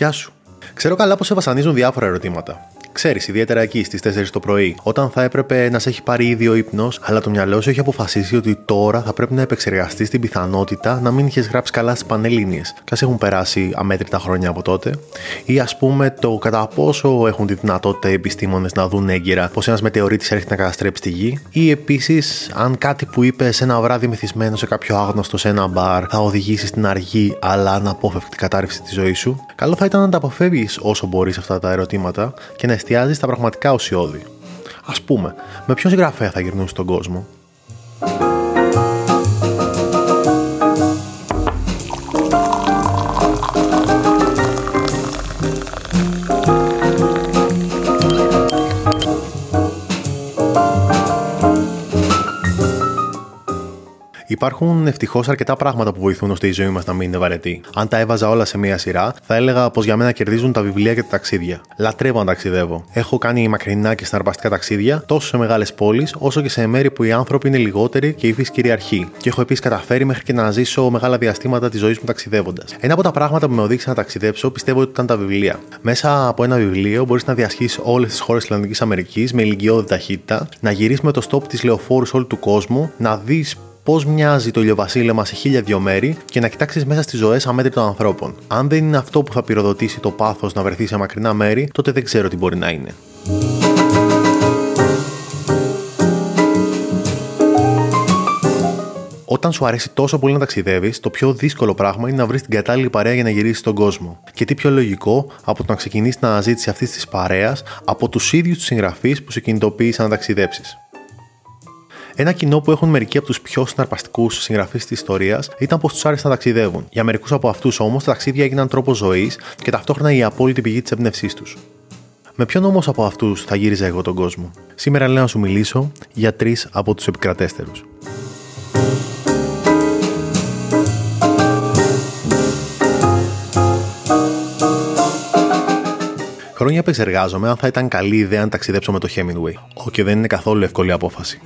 Γεια σου. Ξέρω καλά πως σε βασανίζουν διάφορα ερωτήματα. Ξέρεις, ιδιαίτερα εκεί στις 4 το πρωί, όταν θα έπρεπε να σε έχει πάρει ήδη ο ύπνος, αλλά το μυαλό σου έχει αποφασίσει ότι τώρα θα πρέπει να επεξεργαστείς την πιθανότητα να μην είχες γράψει καλά στις Πανελλήνιες. Και ας έχουν περάσει αμέτρητα χρόνια από τότε. Ή ας πούμε το κατά πόσο έχουν τη δυνατότητα οι επιστήμονες να δουν έγκαιρα πως ένας μετεωρίτης έρχεται να καταστρέψει τη γη. Ή επίσης αν κάτι που είπες ένα βράδυ μεθυσμένο σε κάποιο άγνωστο σε ένα μπαρ θα οδηγήσει στην αργή αλλά αναπόφευκτη κατάρρευση της ζωής σου. Καλό θα ήταν να τα αποφεύγεις όσο μπορείς αυτά τα ερωτήματα και να εστιάζει στα πραγματικά ουσιώδη. Α πούμε, με ποιον συγγραφέα θα γυρνούσε στον κόσμο; Υπάρχουν ευτυχώς αρκετά πράγματα που βοηθούν ώστε η ζωή μας να μην είναι βαρετή. Αν τα έβαζα όλα σε μία σειρά, θα έλεγα πως για μένα κερδίζουν τα βιβλία και τα ταξίδια. Λατρεύω να ταξιδεύω. Έχω κάνει μακρινά και συναρπαστικά ταξίδια τόσο σε μεγάλες πόλεις όσο και σε μέρη που οι άνθρωποι είναι λιγότεροι και η φύση κυριαρχεί. Και έχω επίσης καταφέρει μέχρι και να ζήσω μεγάλα διαστήματα της ζωής μου ταξιδεύοντας. Ένα από τα πράγματα που με οδήγησε να ταξιδέψω πιστεύω ότι ήταν τα βιβλία. Μέσα από ένα βιβλίο μπορείς να διασχίσεις όλες τις χώρες της Λατινικής Αμερικής με ηλικιώδη ταχύτητα, να γυρίσεις με το στόπ της λεωφόρου όλου του κόσμου, να δεις πώς μοιάζει το ηλιοβασίλεμα σε χίλια δυο μέρη και να κοιτάξεις μέσα στις ζωές αμέτρητων ανθρώπων. Αν δεν είναι αυτό που θα πυροδοτήσει το πάθος να βρεθεί σε μακρινά μέρη, τότε δεν ξέρω τι μπορεί να είναι. Όταν σου αρέσει τόσο πολύ να ταξιδεύεις, το πιο δύσκολο πράγμα είναι να βρεις την κατάλληλη παρέα για να γυρίσεις στον κόσμο. Και τι πιο λογικό από το να ξεκινήσεις την αναζήτηση αυτής της παρέας από τους ίδιους τους συγγραφείς που σε κινητοποίησαν να ταξιδέψεις. Ένα κοινό που έχουν μερικοί από τους πιο συναρπαστικούς συγγραφείς της ιστορίας ήταν πως τους άρεσε να ταξιδεύουν. Για μερικούς από αυτούς όμως τα ταξίδια έγιναν τρόπος ζωής και ταυτόχρονα η απόλυτη πηγή της έμπνευσή τους. Με ποιον όμως από αυτούς θα γύριζα εγώ τον κόσμο; Σήμερα λέω να σου μιλήσω για τρεις από τους επικρατέστερους. Χρόνια επεξεργάζομαι αν θα ήταν καλή ιδέα να ταξιδέψω με το Hemingway. Όχι, και δεν είναι καθόλου εύκολη απόφαση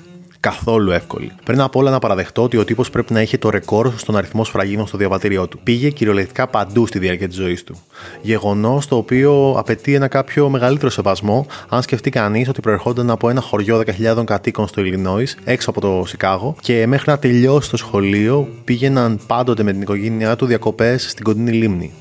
καθόλου εύκολη. Πριν απ' όλα να παραδεχτώ ότι ο τύπος πρέπει να είχε το ρεκόρ στον αριθμό σφραγίδων στο διαβατήριό του. Πήγε κυριολεκτικά παντού στη διάρκεια της ζωής του. Γεγονό το οποίο απαιτεί ένα κάποιο μεγαλύτερο σεβασμό, αν σκεφτεί κανείς ότι προερχόταν από ένα χωριό 10.000 κατοίκων στο Ιλινόης, έξω από το Σικάγο, και μέχρι να τελειώσει το σχολείο πήγαιναν πάντοτε με την οικογένειά του διακοπές στην κοντινή λίμνη.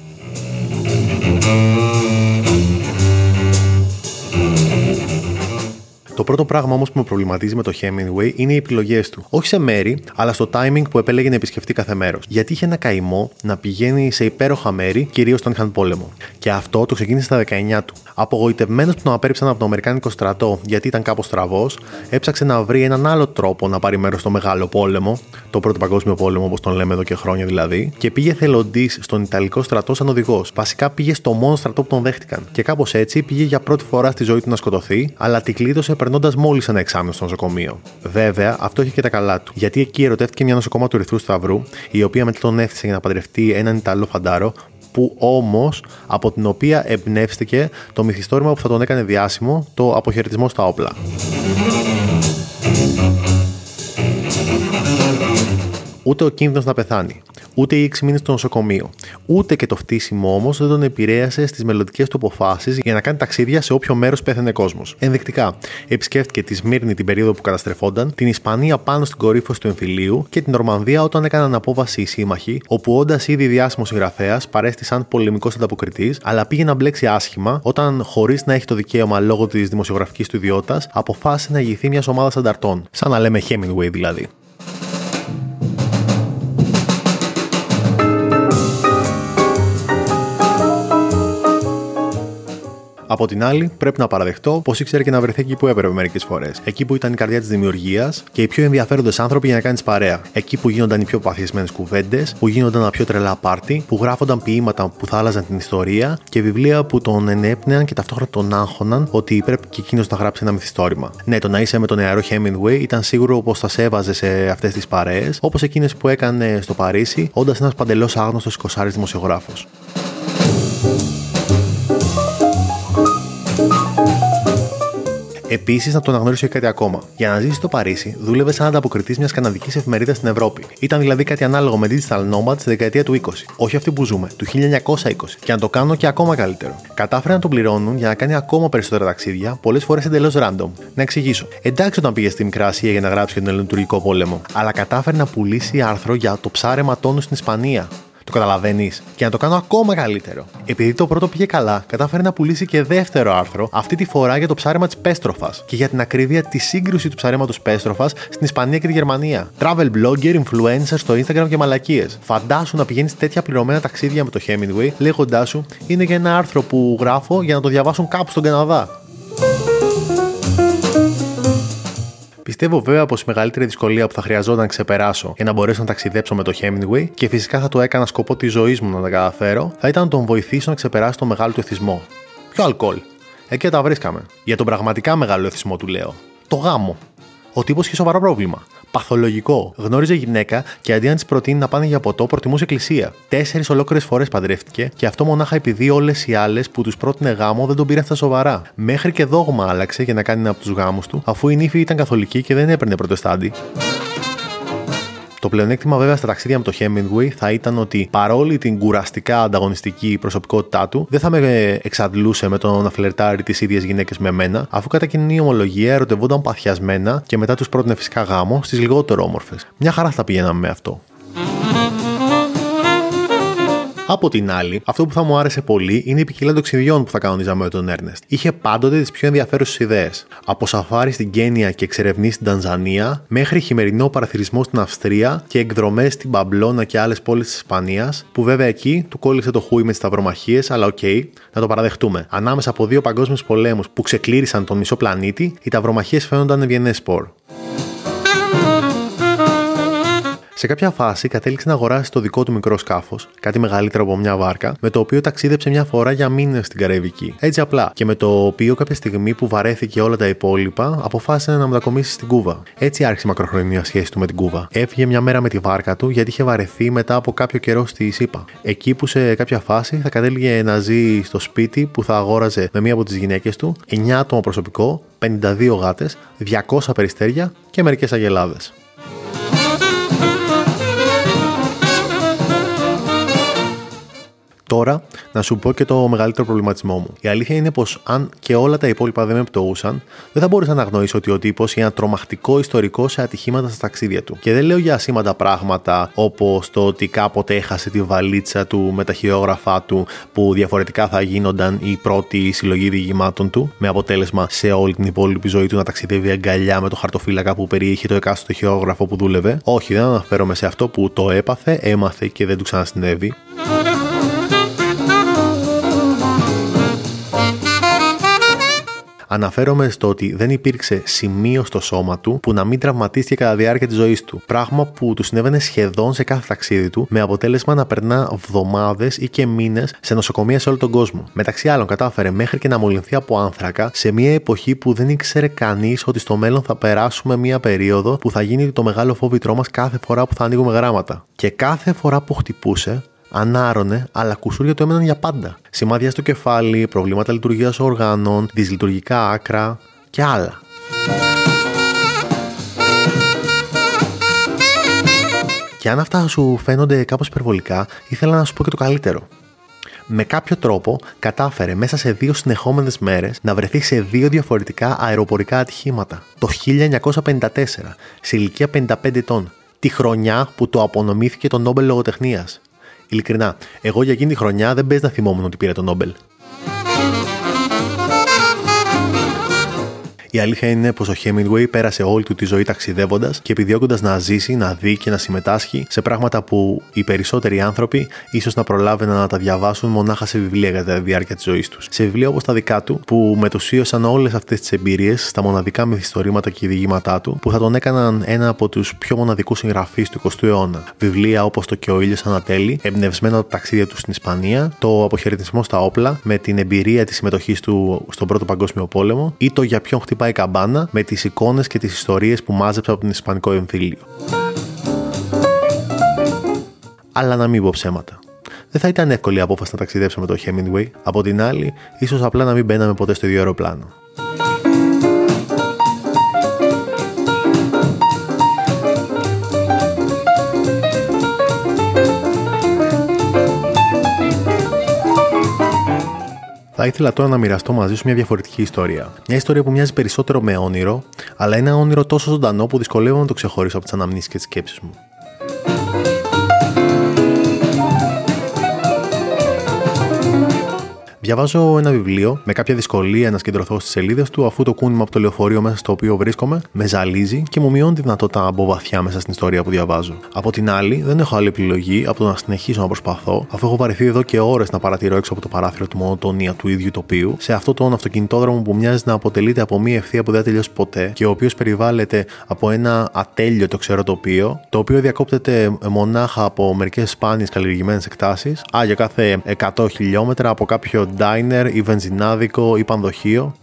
Το πρώτο πράγμα όμως που με προβληματίζει με το Hemingway είναι οι επιλογές του. Όχι σε μέρη, αλλά στο timing που επέλεγε να επισκεφτεί κάθε μέρος. Γιατί είχε ένα καημό να πηγαίνει σε υπέροχα μέρη, κυρίως όταν είχαν πόλεμο. Και αυτό το ξεκίνησε στα 19 του. Απογοητευμένος που τον απέρριψαν από το Αμερικάνικο στρατό γιατί ήταν κάπως στραβός, έψαξε να βρει έναν άλλο τρόπο να πάρει μέρος στο Μεγάλο Πόλεμο, το Πρώτο Παγκόσμιο Πόλεμο όπως τον λέμε εδώ και χρόνια δηλαδή, και πήγε θελοντής στον Ιταλικό στρατό σαν οδηγός. Βασικά πήγε στο μόνο στρατό που τον δέχτηκαν. Και κάπως έτσι πήγε για πρώτη φορά στη ζωή του να σκοτωθεί, αλλά την κλείδωσε περνώντας μόλις ένα εξάμεινο στο νοσοκομείο. Βέβαια, αυτό είχε και τα καλά του. Γιατί εκεί ερωτεύτηκε μια νοσοκόμα του Ερυθρού Σταυρού, η οποία μετά τον έφτιαξε για να παντρευτεί έναν Ιταλό φαντάρο, που όμως από την οποία εμπνεύστηκε το μυθιστόρημα που θα τον έκανε διάσημο, το αποχαιρετισμό στα όπλα. Ούτε ο κίνδυνος να πεθάνει, ούτε οι 6 μήνες στο νοσοκομείο. Ούτε και το φτύσιμο όμως δεν τον επηρέασε στις μελλοντικές του αποφάσεις για να κάνει ταξίδια σε όποιο μέρος πέθανε κόσμος. Ενδεικτικά, επισκέφτηκε τη Σμύρνη την περίοδο που καταστρεφόνταν, την Ισπανία πάνω στην κορύφωση του εμφυλίου και την Ορμανδία όταν έκαναν απόβαση οι σύμμαχοι, όπου όντα ήδη διάσημος συγγραφέας παρέστη σαν πολεμικός ανταποκριτής, αλλά πήγε να μπλέξει άσχημα όταν, χωρίς να έχει το δικαίωμα λόγω της δημοσιογραφικής του ιδιότητας, αποφάσισε να ηγηθεί μιας ομάδας ανταρτών. Σαν να λέμε Hemingway δηλαδή. Από την άλλη, πρέπει να παραδεχτώ πως ήξερε και να βρεθεί εκεί που έπρεπε μερικές φορές. Εκεί που ήταν η καρδιά της δημιουργίας και οι πιο ενδιαφέροντες άνθρωποι για να κάνεις παρέα. Εκεί που γίνονταν οι πιο παθιασμένες κουβέντες, που γίνονταν τα πιο τρελά πάρτι, που γράφονταν ποίηματα που θα άλλαζαν την ιστορία και βιβλία που τον ενέπνεαν και ταυτόχρονα τον άγχωναν ότι πρέπει και εκείνος να γράψει ένα μυθιστόρημα. Ναι, το να είσαι με τον νεαρό Hemingway ήταν σίγουρο πως θα σε έβαζε σε αυτές τις παρέες, όπως εκείνες που έκανε στο Παρίσι, όντας ένας παντελώς άγνωστος 20 δημοσιογράφος. Επίσης, να τον αναγνωρίσω και κάτι ακόμα. Για να ζήσεις στο Παρίσι, δούλευες σαν ανταποκριτής μιας καναδικής εφημερίδας στην Ευρώπη. Ήταν δηλαδή κάτι ανάλογο με digital nomad στη δεκαετία του 20. Όχι αυτή που ζούμε, του 1920. Και να το κάνω και ακόμα καλύτερο. Κατάφερε να τον πληρώνουν για να κάνει ακόμα περισσότερα ταξίδια, πολλές φορές εντελώς random. Να εξηγήσω. Εντάξει, όταν πήγες στη Μικρά Ασία για να γράψεις για τον Ελληνοτουρκικό πόλεμο, αλλά κατάφερε να πουλήσει άρθρο για το ψάρεμα τόνου στην Ισπανία. Το καταλαβαίνεις. Και να το κάνω ακόμα καλύτερο. Επειδή το πρώτο πήγε καλά, κατάφερε να πουλήσει και δεύτερο άρθρο, αυτή τη φορά για το ψάρεμα της Πέστροφας και για την ακρίβεια τη σύγκρουση του ψαρέματος Πέστροφας στην Ισπανία και τη Γερμανία. Travel blogger, influencer στο Instagram και μαλακίες. Φαντάσου να πηγαίνεις τέτοια πληρωμένα ταξίδια με το Hemingway, λέγοντάς σου είναι για ένα άρθρο που γράφω για να το διαβάσουν κάπου στον Καναδά. Πιστεύω βέβαια πως η μεγαλύτερη δυσκολία που θα χρειαζόταν να ξεπεράσω για να μπορέσω να ταξιδέψω με το Hemingway και φυσικά θα το έκανα σκοπό της ζωής μου να τα καταφέρω, θα ήταν να τον βοηθήσω να ξεπεράσει το μεγάλο του εθισμό. Ποιο αλκοόλ. Εκεί τα βρίσκαμε. Για τον πραγματικά μεγάλο εθισμό του λέω. Το γάμο. Ο τύπος είχε σοβαρό πρόβλημα παθολογικό. Γνώριζε γυναίκα και αντί να της προτείνει να πάνε για ποτό, προτιμούσε εκκλησία. Τέσσερις ολόκληρες φορές παντρεύτηκε και αυτό μονάχα επειδή όλες οι άλλες που τους πρότεινε γάμο δεν τον πήραν στα σοβαρά. Μέχρι και δόγμα άλλαξε για να κάνει ένα από τους γάμους του, αφού η νύφη ήταν καθολική και δεν έπαιρνε προτεστάντη. Το πλεονέκτημα βέβαια στα ταξίδια με το Hemingway θα ήταν ότι παρόλη την κουραστικά ανταγωνιστική προσωπικότητά του, δεν θα με εξαντλούσε με το να φλερτάρει τις ίδιες γυναίκες με μένα, αφού κατά κοινή ομολογία ερωτευόταν παθιασμένα και μετά τους πρότεινε φυσικά γάμο στις λιγότερο όμορφες. Μια χαρά θα πηγαίναμε με αυτό. Από την άλλη, αυτό που θα μου άρεσε πολύ είναι η ποικιλία ταξιδιών που θα κανονίζαμε με τον Έρνεστ. Είχε πάντοτε τις πιο ενδιαφέρουσες ιδέες. Από σαφάρι στην Κένια και εξερεύνηση στην Τανζανία, μέχρι χειμερινό παραθερισμό στην Αυστρία και εκδρομές στην Παμπλώνα και άλλες πόλεις της Ισπανίας, που βέβαια εκεί του κόλλησε το χούι με τις ταυρομαχίες, αλλά OK, okay, να το παραδεχτούμε. Ανάμεσα από δύο παγκόσμιους πολέμους που ξεκλήρισαν τον μισό πλανήτη, οι ταυρομαχίες φαίνονταν ευγενές σπορ. Σε κάποια φάση κατέληξε να αγοράσει το δικό του μικρό σκάφος, κάτι μεγαλύτερο από μια βάρκα, με το οποίο ταξίδεψε μια φορά για μήνες στην Καραϊβική. Έτσι απλά. Και με το οποίο κάποια στιγμή που βαρέθηκε όλα τα υπόλοιπα, αποφάσισε να μετακομίσει στην Κούβα. Έτσι άρχισε η μακροχρονία σχέση του με την Κούβα. Έφυγε μια μέρα με τη βάρκα του γιατί είχε βαρεθεί μετά από κάποιο καιρό στη ΣΥΠΑ. Εκεί που σε κάποια φάση θα κατέληγε να ζει στο σπίτι που θα αγόραζε με μία από τις γυναίκες του, 9 άτομο προσωπικό, 52 γάτες, 200 περιστέρια και μερικές αγελάδες. Τώρα, να σου πω και το μεγαλύτερο προβληματισμό μου. Η αλήθεια είναι πως αν και όλα τα υπόλοιπα δεν με πτωούσαν, δεν θα μπορούσα να αγνοήσω ότι ο τύπος είχε ένα τρομακτικό ιστορικό σε ατυχήματα στα ταξίδια του. Και δεν λέω για ασήμαντα πράγματα όπως το ότι κάποτε έχασε τη βαλίτσα του με τα χειρόγραφά του που διαφορετικά θα γίνονταν η πρώτη συλλογή διηγημάτων του, με αποτέλεσμα σε όλη την υπόλοιπη ζωή του να ταξιδεύει αγκαλιά με το χαρτοφύλακα που περιείχε το εκάστοτε χειρόγραφο που δούλευε. Όχι, δεν αναφέρομαι σε αυτό που το έπαθε, έμαθε και δεν του ξανασυνέβη. Αναφέρομαι στο ότι δεν υπήρξε σημείο στο σώμα του που να μην τραυματίστηκε κατά τη διάρκεια της ζωής του. Πράγμα που του συνέβαινε σχεδόν σε κάθε ταξίδι του, με αποτέλεσμα να περνά εβδομάδες ή και μήνες σε νοσοκομεία σε όλο τον κόσμο. Μεταξύ άλλων, κατάφερε μέχρι και να μολυνθεί από άνθρακα σε μια εποχή που δεν ήξερε κανείς ότι στο μέλλον θα περάσουμε μια περίοδο που θα γίνει το μεγάλο φόβητρό μας κάθε φορά που θα ανοίγουμε γράμματα. Και κάθε φορά που χτυπούσε, ανάρωνε, αλλά κουσούρια του έμεναν για πάντα. Σημάδια στο κεφάλι, προβλήματα λειτουργίας οργάνων, δυσλειτουργικά άκρα και άλλα. Και αν αυτά σου φαίνονται κάπως υπερβολικά, ήθελα να σου πω και το καλύτερο. Με κάποιο τρόπο κατάφερε μέσα σε δύο συνεχόμενες μέρες να βρεθεί σε δύο διαφορετικά αεροπορικά ατυχήματα. Το 1954, σε ηλικία 55 ετών, τη χρονιά που το απονομήθηκε το Νόμπελ Λογοτεχνίας. Ειλικρινά, εγώ για εκείνη τη χρονιά δεν παίζει να θυμόμουν ότι πήρε το Νόμπελ. Η αλήθεια είναι πως ο Hemingway πέρασε όλη του τη ζωή ταξιδεύοντας και επιδιώκοντας να ζήσει, να δει και να συμμετάσχει σε πράγματα που οι περισσότεροι άνθρωποι ίσως να προλάβαιναν να τα διαβάσουν μονάχα σε βιβλία κατά τη διάρκεια της ζωής τους. Σε βιβλία όπως τα δικά του, που μετουσίωσαν όλες αυτές τις εμπειρίες στα μοναδικά μυθιστορήματα και διηγήματά του, που θα τον έκαναν ένα από τους πιο μοναδικούς συγγραφείς του 20ου αιώνα. Βιβλία όπως το Και ο ήλιος ανατέλει, εμπνευσμένα από τα ταξίδια του στην Ισπανία, το Αποχαιρετισμό στα όπλα, με την εμπειρία της συμμετοχής του στον Πρώτο Παγκόσμιο Πόλεμο, ή το Για ποιον χτυπά η καμπάνα με τις εικόνες και τις ιστορίες που μάζεψα από τον Ισπανικό εμφύλιο. Αλλά να μην πω ψέματα. Δεν θα ήταν εύκολη η απόφαση να ταξιδέψω με το Hemingway, από την άλλη, ίσως απλά να μην μπαίναμε ποτέ στο ίδιο αεροπλάνο. Θα ήθελα τώρα να μοιραστώ μαζί σου μια διαφορετική ιστορία. Μια ιστορία που μοιάζει περισσότερο με όνειρο, αλλά είναι ένα όνειρο τόσο ζωντανό που δυσκολεύομαι να το ξεχωρίσω από τις αναμνήσεις και τις σκέψεις μου. Διαβάζω ένα βιβλίο με κάποια δυσκολία να σκεντρωθώ στις σελίδες του, αφού το κούνημα από το λεωφορείο μέσα στο οποίο βρίσκομαι με ζαλίζει και μου μειώνει τη δυνατότητα να μπω βαθιά μέσα στην ιστορία που διαβάζω. Από την άλλη, δεν έχω άλλη επιλογή από το να συνεχίσω να προσπαθώ, αφού έχω βαρεθεί εδώ και ώρες να παρατηρώ έξω από το παράθυρο του μονοτονία του ίδιου τοπίου, σε αυτό τον αυτοκινητόδρομο που μοιάζει να αποτελείται από μία ευθεία που δεν τελειώσει ποτέ και ο οποίος περιβάλλεται από ένα ατέλειωτο ξεροτοπίο, το οποίο διακόπτεται μονάχα από μερικές σπάνιες καλλιεργημένες εκτάσεις, α, για κάθε 100 χιλιόμετρα από κάποιο diner ή βενζινάδικο ή πανδοχείο.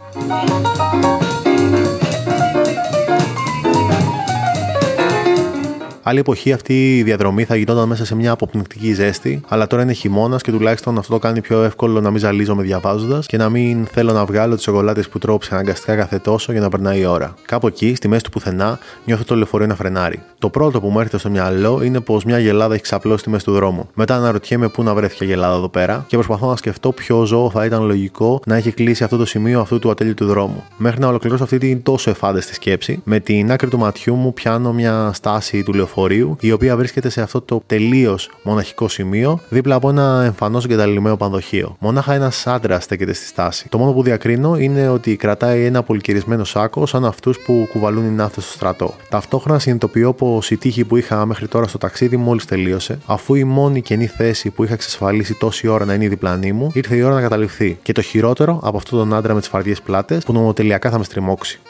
Άλλη εποχή αυτή η διαδρομή θα γινόταν μέσα σε μια αποπνικτική ζέστη, αλλά τώρα είναι χειμώνας και τουλάχιστον αυτό το κάνει πιο εύκολο να μην ζαλίζομαι διαβάζοντας και να μην θέλω να βγάλω τις σοκολάτες που τρώω αναγκαστικά κάθε τόσο για να περνάει η ώρα. Κάπου εκεί, στη μέση του πουθενά, νιώθω το λεωφορείο να φρενάρει. Το πρώτο που μου έρχεται στο μυαλό είναι πως μια γελάδα έχει ξαπλώσει στη μέση του δρόμου. Μετά αναρωτιέμαι πού να βρέθηκε η γελάδα εδώ πέρα και προσπαθώ να σκεφτώ ποιο ζώο θα ήταν λογικό να έχει κλείσει αυτό το σημείο αυτού του ατέλειου του δρόμου. Μέχρι να ολοκληρώσω αυτή την τόσο εφάντεστη σκέψη, με την άκρη του ματιού μου πιάνω μια στάση του λεωφορείου η οποία βρίσκεται σε αυτό το τελείως μοναχικό σημείο, δίπλα από ένα εμφανώς εγκαταλειμμένο πανδοχείο. Μονάχα ένας άντρας στέκεται στη στάση. Το μόνο που διακρίνω είναι ότι κρατάει ένα πολυκυρισμένο σάκο, σαν αυτούς που κουβαλούν οι ναύτες στο στρατό. Ταυτόχρονα συνειδητοποιώ πως η τύχη που είχα μέχρι τώρα στο ταξίδι μόλις τελείωσε, αφού η μόνη καινή θέση που είχα εξασφαλίσει τόση ώρα να είναι η διπλανή μου, ήρθε η ώρα να καταληφθεί. Και το χειρότερο από αυτόν τον άντρα με τις φαρδιές πλάτες που νομοτελειακά θα με στριμώξει.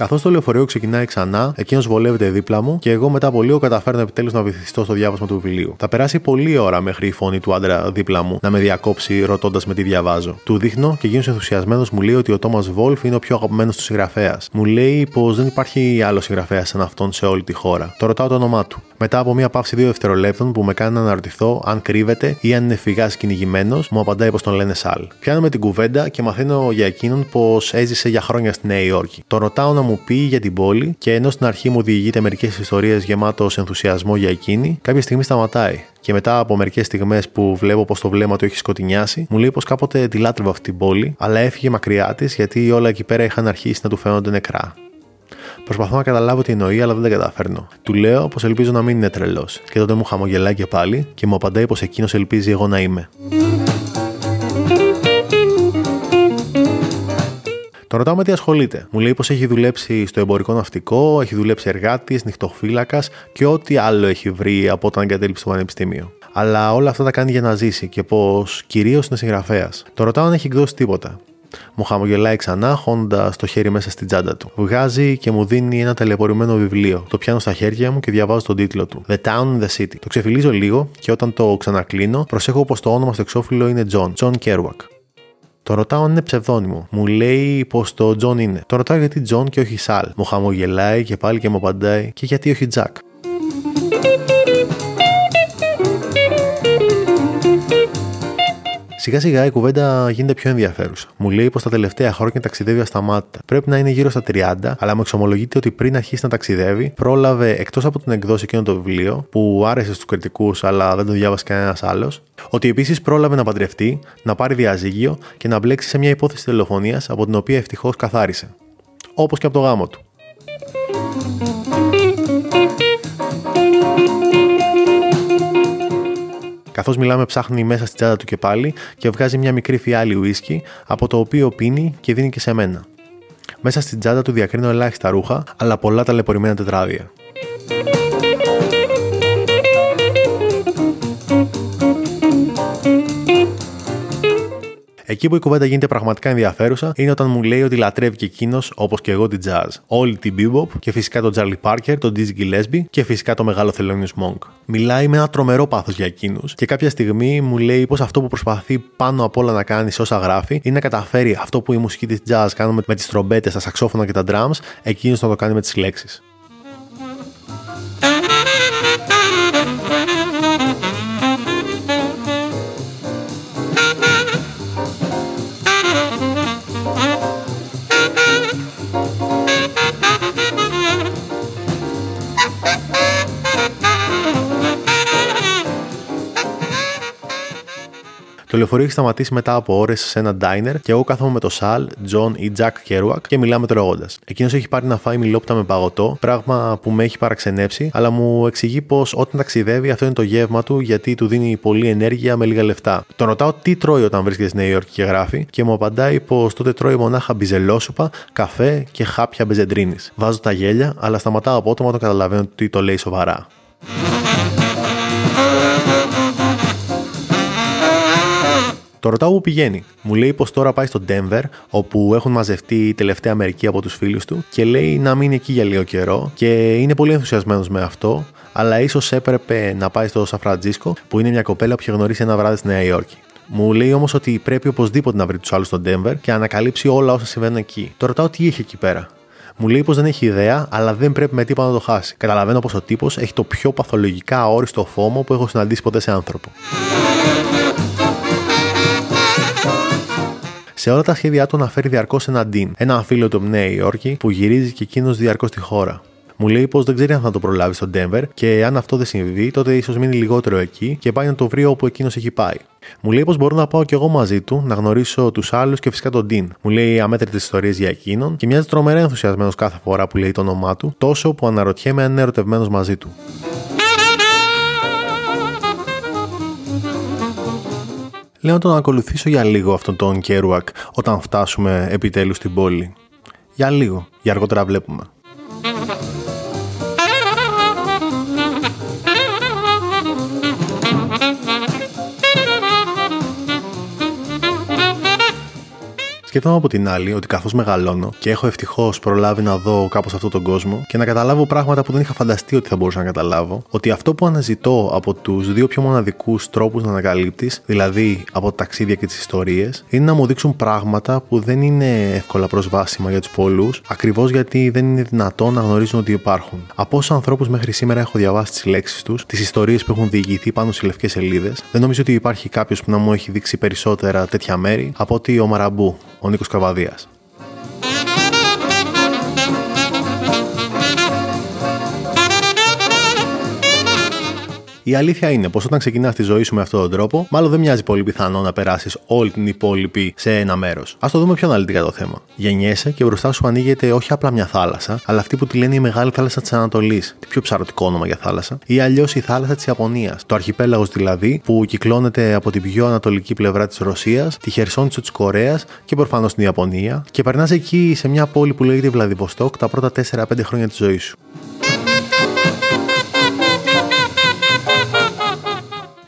Καθώς το λεωφορείο ξεκινάει ξανά, εκείνος βολεύεται δίπλα μου και εγώ μετά από λίγο καταφέρνω επιτέλους να βυθιστώ στο διάβασμα του βιβλίου. Θα περάσει πολλή ώρα μέχρι η φωνή του άντρα δίπλα μου να με διακόψει ρωτώντας με τι διαβάζω. Του δείχνω και εκείνο ενθουσιασμένος μου λέει ότι ο Τόμας Βόλφ είναι ο πιο αγαπημένος του συγγραφέας. Μου λέει πως δεν υπάρχει άλλος συγγραφέας σαν αυτόν σε όλη τη χώρα. Το ρωτάω το όνομά του. Μετά από μια παύση δύο δευτερολέπτων που με κάνει να αναρωτηθώ αν κρύβεται ή αν είναι φυγάς κυνηγημένος, μου απαντάει πως τον λένε Σαλ. Πιάνουμε την κουβέντα και μαθαίνω για εκείνον πως έζησε για χρόνια στη Νέα Υόρκη. Το ρωτάω να μου πει για την πόλη και ενώ στην αρχή μου διηγείται μερικές ιστορίες γεμάτος ενθουσιασμό για εκείνη, κάποια στιγμή σταματάει. Και μετά από μερικές στιγμές που βλέπω πως το βλέμμα του έχει σκοτεινιάσει, μου λέει πως κάποτε τη λάτρευε αυτή την πόλη, αλλά έφυγε μακριά της γιατί όλα εκεί πέρα είχαν αρχίσει να του φαίνονται νεκρά. Προσπαθώ να καταλάβω τι εννοεί, αλλά δεν τα καταφέρνω. Του λέω πως ελπίζω να μην είναι τρελός. Και τότε μου χαμογελάει και πάλι και μου απαντάει πως εκείνος ελπίζει εγώ να είμαι. Το ρωτάω με τι ασχολείται. Μου λέει πως έχει δουλέψει στο εμπορικό ναυτικό, έχει δουλέψει εργάτης, νυχτοφύλακας και ό,τι άλλο έχει βρει από όταν εγκατέλειψε το πανεπιστήμιο. Αλλά όλα αυτά τα κάνει για να ζήσει και πως κυρίως είναι συγγραφέας. Το ρωτάω αν έχει εκδώσει τίποτα. Μου χαμογελάει ξανά, χώνοντας το χέρι μέσα στην τσάντα του. Βγάζει και μου δίνει ένα ταλαιπωρημένο βιβλίο. Το πιάνω στα χέρια μου και διαβάζω τον τίτλο του. The Town and the City. Το ξεφυλλίζω λίγο και όταν το ξανακλείνω, προσέχω πως το όνομα στο εξώφυλλο είναι John. John Kerouac. Τον ρωτάω αν είναι ψευδόνυμο. Μου λέει πως το Τζον είναι. Τον ρωτάω γιατί Τζον και όχι Σαλ. Μου χαμογελάει και πάλι και μου απαντάει και γιατί όχι Τζακ. Σιγά σιγά η κουβέντα γίνεται πιο ενδιαφέρουσα. Μου λέει πως τα τελευταία χρόνια ταξιδεύει ασταμάτητα. Πρέπει να είναι γύρω στα 30, αλλά μου εξομολογείται ότι πριν αρχίσει να ταξιδεύει, πρόλαβε εκτός από την εκδόση εκείνο το βιβλίο, που άρεσε στους κριτικούς αλλά δεν το διάβασε κανένας άλλος, ότι επίσης πρόλαβε να παντρευτεί, να πάρει διαζύγιο και να μπλέξει σε μια υπόθεση τηλεφωνίας από την οποία ευτυχώς καθάρισε. Όπως και από το γάμο του. Καθώς μιλάμε, ψάχνει μέσα στην τσάντα του και πάλι και βγάζει μια μικρή φιάλη ουίσκι, από το οποίο πίνει και δίνει και σε μένα. Μέσα στην τσάντα του διακρίνω ελάχιστα ρούχα, αλλά πολλά ταλαιπωρημένα τετράδια. Εκεί που η κουβέντα γίνεται πραγματικά ενδιαφέρουσα είναι όταν μου λέει ότι λατρεύει και εκείνος, όπως και εγώ, την jazz. Όλη την bebop και φυσικά τον Charlie Parker, τον Dizzy Gillespie και φυσικά το μεγάλο Thelonious Monk. Μιλάει με ένα τρομερό πάθος για εκείνους και κάποια στιγμή μου λέει πως αυτό που προσπαθεί πάνω απ' όλα να κάνει όσα γράφει είναι να καταφέρει αυτό που η μουσική της jazz κάνουμε με τις τρομπέτες, τα σαξόφωνα και τα drums, εκείνος να το κάνει με τις λέξεις. Το λεωφορείο έχει σταματήσει μετά από ώρες σε ένα diner και εγώ κάθομαι με το Σαλ, Τζον ή Τζακ Κέρουακ και μιλάμε τρώγοντας. Εκείνος έχει πάρει να φάει μηλόπιτα με παγωτό, πράγμα που με έχει παραξενέψει, αλλά μου εξηγεί πως όταν ταξιδεύει αυτό είναι το γεύμα του γιατί του δίνει πολλή ενέργεια με λίγα λεφτά. Τον ρωτάω τι τρώει όταν βρίσκεται στη Νέα Υόρκη και γράφει και μου απαντάει πως τότε τρώει μονάχα μπιζελόσουπα, καφέ και χάπια μπενζεντρίνης. Βάζω τα γέλια, αλλά σταματάω απότομα όταν καταλαβαίνω ότι το λέει σοβαρά. Το ρωτάω που πηγαίνει. Μου λέει πως τώρα πάει στο Denver, όπου έχουν μαζευτεί η τελευταία μερικοί από τους φίλους του και λέει να μείνει εκεί για λίγο καιρό και είναι πολύ ενθουσιασμένος με αυτό, αλλά ίσως έπρεπε να πάει στο Σαν Φραντζίσκο, που είναι μια κοπέλα που είχε γνωρίσει ένα βράδυ στη Νέα Υόρκη. Μου λέει όμως ότι πρέπει οπωσδήποτε να βρει τους άλλους στο Denver και να ανακαλύψει όλα όσα συμβαίνουν εκεί. Το ρωτάω τι είχε εκεί πέρα. Μου λέει πως δεν έχει ιδέα, αλλά δεν πρέπει με τίποτα να το χάσει. Καταλαβαίνω πως ο τύπος έχει το πιο παθολογικά αόριστο φόμο που έχω συναντήσει ποτέ σε άνθρωπο. Σε όλα τα σχέδιά του αναφέρει διαρκώς έναν Ντίν, ένα φίλο του από Νέα Υόρκη που γυρίζει και εκείνος διαρκώς στη χώρα. Μου λέει πως δεν ξέρει αν θα το προλάβει στο Denver και αν αυτό δεν συμβεί, τότε ίσως μείνει λιγότερο εκεί και πάει να το βρει όπου εκείνος έχει πάει. Μου λέει πως μπορώ να πάω κι εγώ μαζί του, να γνωρίσω τους άλλους και φυσικά τον Dean. Μου λέει αμέτρητες ιστορίες για εκείνον και μοιάζει τρομερά ενθουσιασμένος κάθε φορά που λέει το όνομά του, τόσο που αναρωτιέμαι αν είναι ερωτευμένος μαζί του. Λέω να τον ακολουθήσω για λίγο αυτόν τον Κέρουακ όταν φτάσουμε επιτέλους στην πόλη. Για λίγο, για αργότερα βλέπουμε. Σκεφτόμαι από την άλλη ότι καθώς μεγαλώνω και έχω ευτυχώς προλάβει να δω κάπως αυτόν τον κόσμο και να καταλάβω πράγματα που δεν είχα φανταστεί ότι θα μπορούσα να καταλάβω, ότι αυτό που αναζητώ από τους δύο πιο μοναδικούς τρόπους να ανακαλύπτεις, δηλαδή από τα ταξίδια και τις ιστορίες, είναι να μου δείξουν πράγματα που δεν είναι εύκολα προσβάσιμα για τους πολλούς, ακριβώς γιατί δεν είναι δυνατό να γνωρίζουν ότι υπάρχουν. Από όσους ανθρώπους μέχρι σήμερα έχω διαβάσει τις λέξεις τους, τις ιστορίες που έχουν διηγηθεί πάνω σε λευκές σελίδες, δεν νομίζω ότι υπάρχει κάποιος που να μου έχει δείξει περισσότερα τέτοια μέρη από ότι ο Μαραμπού, ο Νίκος Καβαδίας. Η αλήθεια είναι πως όταν ξεκινάς τη ζωή σου με αυτόν τον τρόπο, μάλλον δεν μοιάζει πολύ πιθανό να περάσεις όλη την υπόλοιπη σε ένα μέρος. Α το δούμε πιο αναλυτικά το θέμα. Γεννιέσαι και μπροστά σου ανοίγεται όχι απλά μια θάλασσα, αλλά αυτή που τη λένε η μεγάλη θάλασσα της Ανατολής, τη πιο ψαρωτικό όνομα για θάλασσα, ή αλλιώς η θάλασσα της Ιαπωνίας. Το αρχιπέλαγος δηλαδή που κυκλώνεται από την πιο ανατολική πλευρά της Ρωσίας, τη χερσόνησο της Κορέας και προφανώς την Ιαπωνία και περνάς εκεί σε μια πόλη που λέγεται Βλαδιβοστόκ τα πρώτα 4-5 χρόνια της ζωής σου.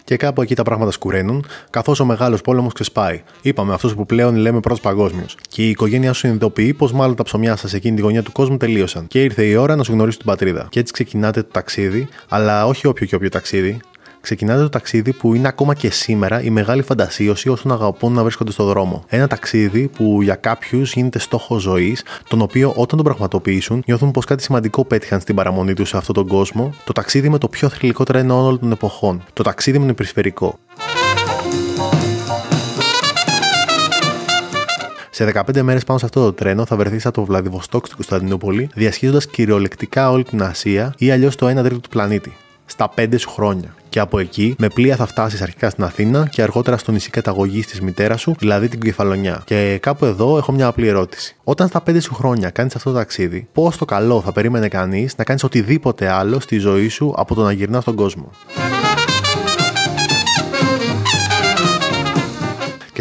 Και κάπου εκεί τα πράγματα σκουραίνουν, καθώς ο μεγάλος πόλεμος ξεσπάει. Είπαμε αυτό που πλέον λέμε πρώτος παγκόσμιος. Και η οικογένειά σου συνειδητοποιεί πως μάλλον τα ψωμιά σας εκείνη τη γωνιά του κόσμου τελείωσαν. Και ήρθε η ώρα να σου γνωρίσει την πατρίδα. Και έτσι ξεκινάτε το ταξίδι, αλλά όχι όποιο και όποιο ταξίδι, ξεκινάτε το ταξίδι που είναι ακόμα και σήμερα η μεγάλη φαντασίωση όσων αγαπούν να βρίσκονται στο δρόμο. Ένα ταξίδι που για κάποιους γίνεται στόχο ζωής, τον οποίο όταν τον πραγματοποιήσουν νιώθουν πως κάτι σημαντικό πέτυχαν στην παραμονή τους σε αυτόν τον κόσμο, το ταξίδι με το πιο θρηλυκό τρένο όλων των εποχών. Το ταξίδι με τον υπερσφαιρικό. Σε 15 μέρες πάνω σε αυτό το τρένο θα βρεθείς από το Βλαδιβοστόκ στην Κωνσταντινούπολη, διασχίζοντας κυριολεκτικά όλη την Ασία ή αλλιώς το 1 τρίτο του πλανήτη. Στα 5 σου χρόνια. Και από εκεί, με πλοία θα φτάσεις αρχικά στην Αθήνα και αργότερα στο νησί καταγωγής της μητέρας σου, δηλαδή την Κεφαλονιά. Και κάπου εδώ έχω μια απλή ερώτηση. Όταν στα 5 σου χρόνια κάνεις αυτό το ταξίδι, πώς το καλό θα περίμενε κανείς να κάνεις οτιδήποτε άλλο στη ζωή σου από το να γυρνάς στον κόσμο;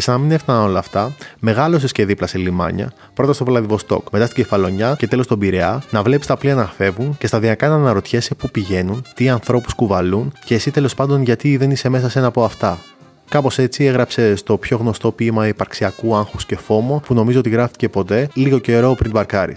Και σαν να μην έφταναν όλα αυτά, μεγάλωσες και δίπλα σε λιμάνια, πρώτα στο Βλαδιβοστόκ, μετά στην Κεφαλονιά και τέλος στον Πειραιά, να βλέπεις τα πλοία να φεύγουν και σταδιακά να αναρωτιέσαι πού πηγαίνουν, τι ανθρώπους κουβαλούν και εσύ τέλος πάντων γιατί δεν είσαι μέσα σε ένα από αυτά. Κάπως έτσι έγραψε στο πιο γνωστό ποίημα υπαρξιακού άγχους και φόμο που νομίζω ότι γράφτηκε ποτέ λίγο καιρό πριν μπαρκάρει.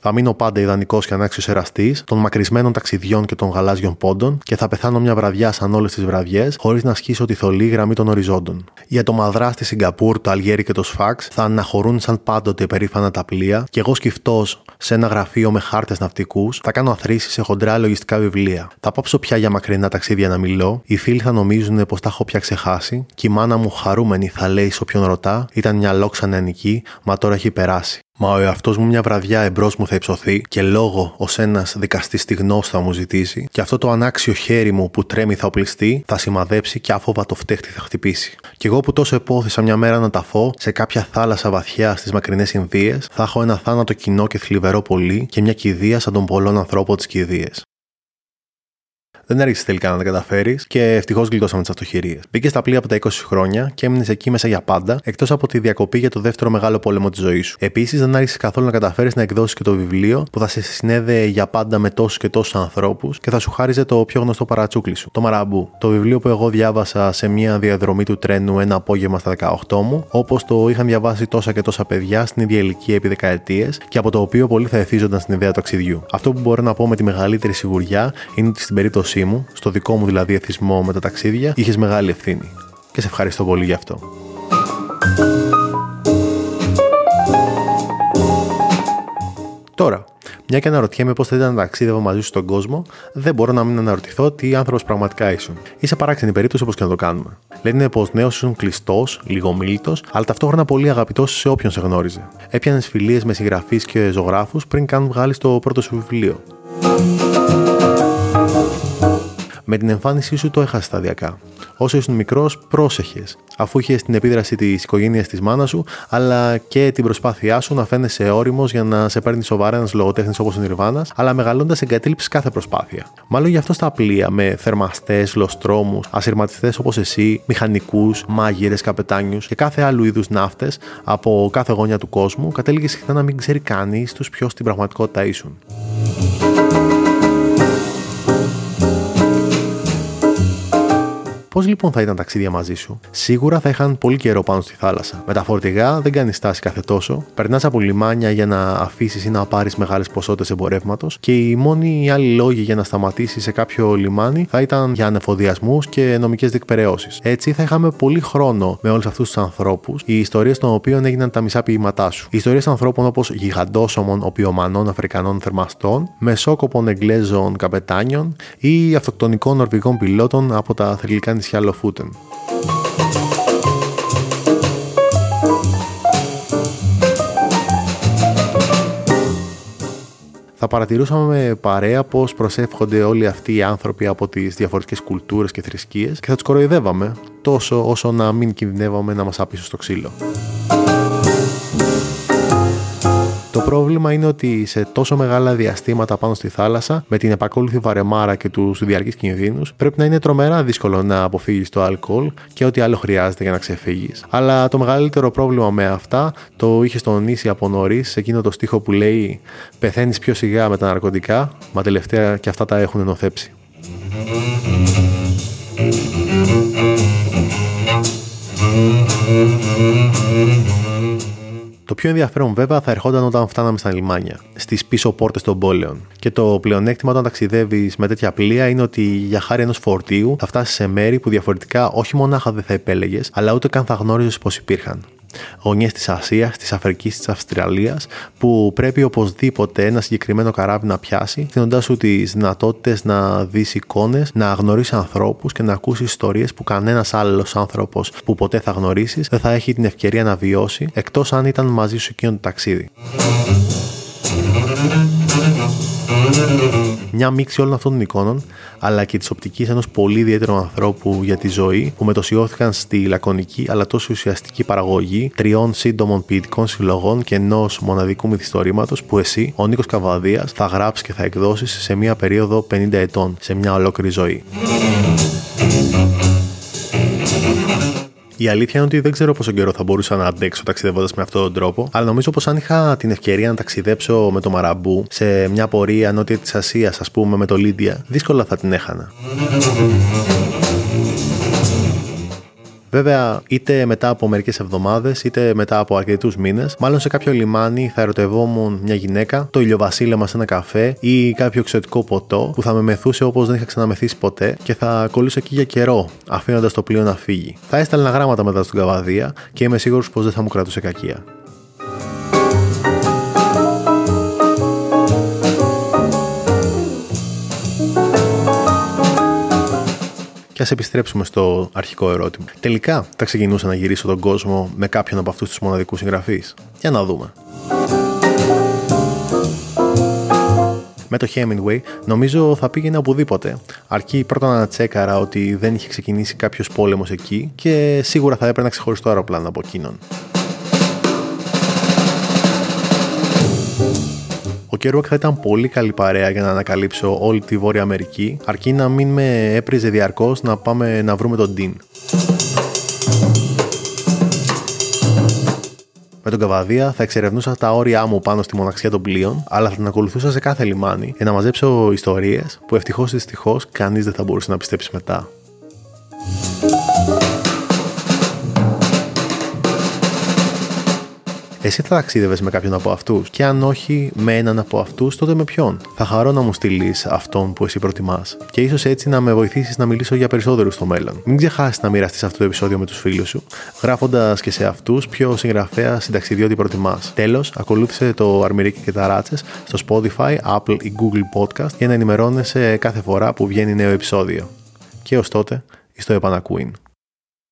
Θα μείνω πάντα ιδανικός και ανάξιος εραστής των μακρισμένων ταξιδιών και των γαλάζιων πόντων και θα πεθάνω μια βραδιά σαν όλες τις βραδιές, χωρίς να σχίσω τη θολή γραμμή των οριζόντων. Για το Μαδρά στη Σιγκαπούρ, το Αλγέρι και το Σφάξ θα αναχωρούν σαν πάντοτε περήφανα τα πλοία και εγώ σκυφτός σε ένα γραφείο με χάρτες ναυτικούς θα κάνω αθρήσεις σε χοντρά λογιστικά βιβλία. Θα πάψω πια για μακρινά ταξίδια να μιλώ, οι φίλοι θα νομίζουν πως τα έχω πια ξεχάσει και η μάνα μου χαρούμενη θα λέει σε όποιον ρωτά ήταν μια λόξα νεανική, μα τώρα έχει περάσει. Μα ο εαυτός μου μια βραδιά εμπρός μου θα υψωθεί και λόγο ως ένας δικαστής στιγνό θα μου ζητήσει, και αυτό το ανάξιο χέρι μου που τρέμει θα οπλιστεί, θα σημαδέψει και άφοβα το φτέχτη θα χτυπήσει. Κι εγώ που τόσο επόθησα μια μέρα να ταφώ σε κάποια θάλασσα βαθιά στις μακρινές Ινδίες, θα έχω ένα θάνατο κοινό και θλιβερό πολύ και μια κηδεία σαν των πολλών ανθρώπων της κηδείε. Δεν έριξε τελικά να τα καταφέρεις και ευτυχώς γλιτώσαμε τις αυτοχειρίες. Μπήκε στα πλοία από τα 20 χρόνια και έμεινες εκεί μέσα για πάντα, εκτός από τη διακοπή για το δεύτερο μεγάλο πόλεμο της ζωής σου. Επίσης, δεν άρχισες καθόλου να καταφέρεις να εκδώσεις και το βιβλίο που θα σε συνέδεε για πάντα με τόσους και τόσους ανθρώπους και θα σου χάριζε το πιο γνωστό παρατσούκλι σου, το Μαραμπού. Το βιβλίο που εγώ διάβασα σε μια διαδρομή του τρένου ένα απόγευμα στα 18 μου, όπως το είχαν διαβάσει τόσα και τόσα παιδιά στην ίδια ηλικία επί δεκαετίες και από το οποίο πολλοί θα εθίζονταν στην ιδέα του ταξιδιού. Αυτό που μπορώ να πω με τη μεγαλύτερη σιγουριά είναι ότι στην περίπτωσή μου, στο δικό μου δηλαδή εθισμό με τα ταξίδια, είχες μεγάλη ευθύνη. Και σε ευχαριστώ πολύ γι' αυτό. Τώρα, μια και αναρωτιέμαι πώς θα ήταν να ταξίδευα μαζί σου στον κόσμο, δεν μπορώ να μην αναρωτηθώ τι άνθρωπος πραγματικά ήσουν. Είσαι παράξενη περίπτωση όπως και να το κάνουμε. Λένε πως νέος ήσουν κλειστός, λιγομίλητος, αλλά ταυτόχρονα πολύ αγαπητός σε όποιον σε γνώριζε. Έπιανες φιλίες με συγγραφείς και ζωγράφους πριν καν βγάλεις το πρώτο σου βιβλίο. Με την εμφάνισή σου το έχασε σταδιακά. Όσο ήσουν μικρός, πρόσεχες, αφού είχες την επίδραση της οικογένειας της μάνας σου, αλλά και την προσπάθειά σου να φαίνεσαι όριμος για να σε παίρνει σοβαρά ένας λογοτέχνης όπως ο Νιρβάνας, αλλά μεγαλώντας εγκατέλειψε κάθε προσπάθεια. Μάλλον γι' αυτό στα πλοία με θερμαστές, λοστρόμους, ασυρματιστές όπως εσύ, μηχανικούς, μάγειρες, καπετάνιους και κάθε άλλου είδους ναύτες από κάθε γωνιά του κόσμου, κατέληγες συχνά να μην ξέρει κανείς τους ποιος στην πραγματικότητα ήσουν. Πώς λοιπόν θα ήταν ταξίδια μαζί σου; Σίγουρα θα είχαν πολύ καιρό πάνω στη θάλασσα. Με τα φορτηγά δεν κάνεις στάση κάθε τόσο. Περνάς από λιμάνια για να αφήσεις ή να πάρεις μεγάλες ποσότητες εμπορεύματος και οι μόνοι άλλοι λόγοι για να σταματήσεις σε κάποιο λιμάνι θα ήταν για ανεφοδιασμούς και νομικές διεκπαιρεώσεις. Έτσι θα είχαμε πολύ χρόνο με όλους αυτούς τους ανθρώπους, οι ιστορίες των οποίων έγιναν τα μισά ποιήματά σου. Οι ιστορίες ανθρώπων όπως γιγαντόσωμων οπιομανών Αφρικανών θερμαστών, μεσόκοπων Εγγλέζων καπετάνιων ή αυτοκτονικών Νορβηγών πιλότων από τα θρηλυκά νησιά Λοφούτεν. θα παρατηρούσαμε παρέα πώς προσεύχονται όλοι αυτοί οι άνθρωποι από τις διαφορετικές κουλτούρες και θρησκείες και θα τους κοροϊδεύαμε τόσο όσο να μην κινδυνεύαμε να μας άπεισουν στο ξύλο. Το πρόβλημα είναι ότι σε τόσο μεγάλα διαστήματα πάνω στη θάλασσα, με την επακόλουθη βαρεμάρα και τους διαρκείς κινδύνους, πρέπει να είναι τρομερά δύσκολο να αποφύγεις το αλκοόλ και ό,τι άλλο χρειάζεται για να ξεφύγεις. Αλλά το μεγαλύτερο πρόβλημα με αυτά το είχες τονίσει από νωρίς σε εκείνο το στίχο που λέει Πεθαίνεις πιο σιγά με τα ναρκωτικά, μα τελευταία και αυτά τα έχουν ενωθέψει. Το πιο ενδιαφέρον βέβαια θα ερχόταν όταν φτάναμε στα λιμάνια, στις πίσω πόρτες των πόλεων. Και το πλεονέκτημα όταν ταξιδεύεις με τέτοια πλοία είναι ότι για χάρη ενός φορτίου θα φτάσεις σε μέρη που διαφορετικά όχι μονάχα δεν θα επέλεγες, αλλά ούτε καν θα γνώριζες πω υπήρχαν γωνιές της Ασίας, της Αφρικής, της Αυστραλίας που πρέπει οπωσδήποτε ένα συγκεκριμένο καράβι να πιάσει δίνοντάς σου τις δυνατότητες να δεις εικόνες, να γνωρίσεις ανθρώπους και να ακούσεις ιστορίες που κανένας άλλος άνθρωπος που ποτέ θα γνωρίσεις δεν θα έχει την ευκαιρία να βιώσει εκτός αν ήταν μαζί σου εκείνο το ταξίδι. Μια μίξη όλων αυτών των εικόνων, αλλά και της οπτικής ενός πολύ ιδιαίτερου ανθρώπου για τη ζωή, που μετοσιώθηκαν στη λακωνική αλλά τόσο ουσιαστική παραγωγή τριών σύντομων ποιητικών συλλογών και ενός μοναδικού μυθιστορήματος που εσύ, ο Νίκος Καβαδίας, θα γράψεις και θα εκδώσεις σε μια περίοδο 50 ετών, σε μια ολόκληρη ζωή. Η αλήθεια είναι ότι δεν ξέρω πόσο καιρό θα μπορούσα να αντέξω ταξιδεύοντας με αυτόν τον τρόπο, αλλά νομίζω πως αν είχα την ευκαιρία να ταξιδέψω με το Μαραμπού σε μια πορεία νότια της Ασίας, ας πούμε, με το Λίντια, δύσκολα θα την έχανα. Βέβαια, είτε μετά από μερικές εβδομάδες, είτε μετά από αρκετούς μήνες, μάλλον σε κάποιο λιμάνι θα ερωτευόμουν μια γυναίκα, το ηλιοβασίλεμα σε ένα καφέ ή κάποιο εξωτικό ποτό που θα με μεθούσε όπως δεν είχα ξαναμεθύσει ποτέ και θα κολλήσω εκεί για καιρό, αφήνοντας το πλοίο να φύγει. Θα έστελνα γράμματα μετά στον Καβαδία και είμαι σίγουρος πως δεν θα μου κρατούσε κακία. Και ας επιστρέψουμε στο αρχικό ερώτημα. Τελικά, θα ξεκινούσα να γυρίσω τον κόσμο με κάποιον από αυτούς τους μοναδικούς συγγραφείς. Για να δούμε. Με το Hemingway νομίζω θα πήγαινε οπουδήποτε, αρκεί πρώτα να τσέκαρα ότι δεν είχε ξεκινήσει κάποιος πόλεμος εκεί και σίγουρα θα έπαιρνα ξεχωριστό αεροπλάνο από εκείνον. Ο Kerouac θα ήταν πολύ καλή παρέα για να ανακαλύψω όλη τη Βόρεια Αμερική, αρκεί να μην με έπριζε διαρκώς να πάμε να βρούμε τον Dean. Με τον Καβαδία θα εξερευνούσα τα όρια μου πάνω στη μοναξιά των πλοίων, αλλά θα την ακολουθούσα σε κάθε λιμάνι για να μαζέψω ιστορίες που ευτυχώς ή δυστυχώς κανείς δεν θα μπορούσε να πιστέψει μετά. Εσύ θα ταξίδευες με κάποιον από αυτού, και αν όχι με έναν από αυτούς, τότε με ποιον; Θα χαρώ να μου στείλεις αυτόν που εσύ προτιμάς. Και ίσως έτσι να με βοηθήσεις να μιλήσω για περισσότερους στο μέλλον. Μην ξεχάσεις να μοιραστείς αυτό το επεισόδιο με τους φίλους σου, γράφοντας και σε αυτούς ποιο συγγραφέα συνταξιδιώτη προτιμάς. Τέλος, ακολούθησε το Αρμυρίκι και τα Ράτσες στο Spotify, Apple ή Google Podcast για να ενημερώνεσαι κάθε φορά που βγαίνει νέο επεισόδιο. Και ως τότε, στο επανακούιν.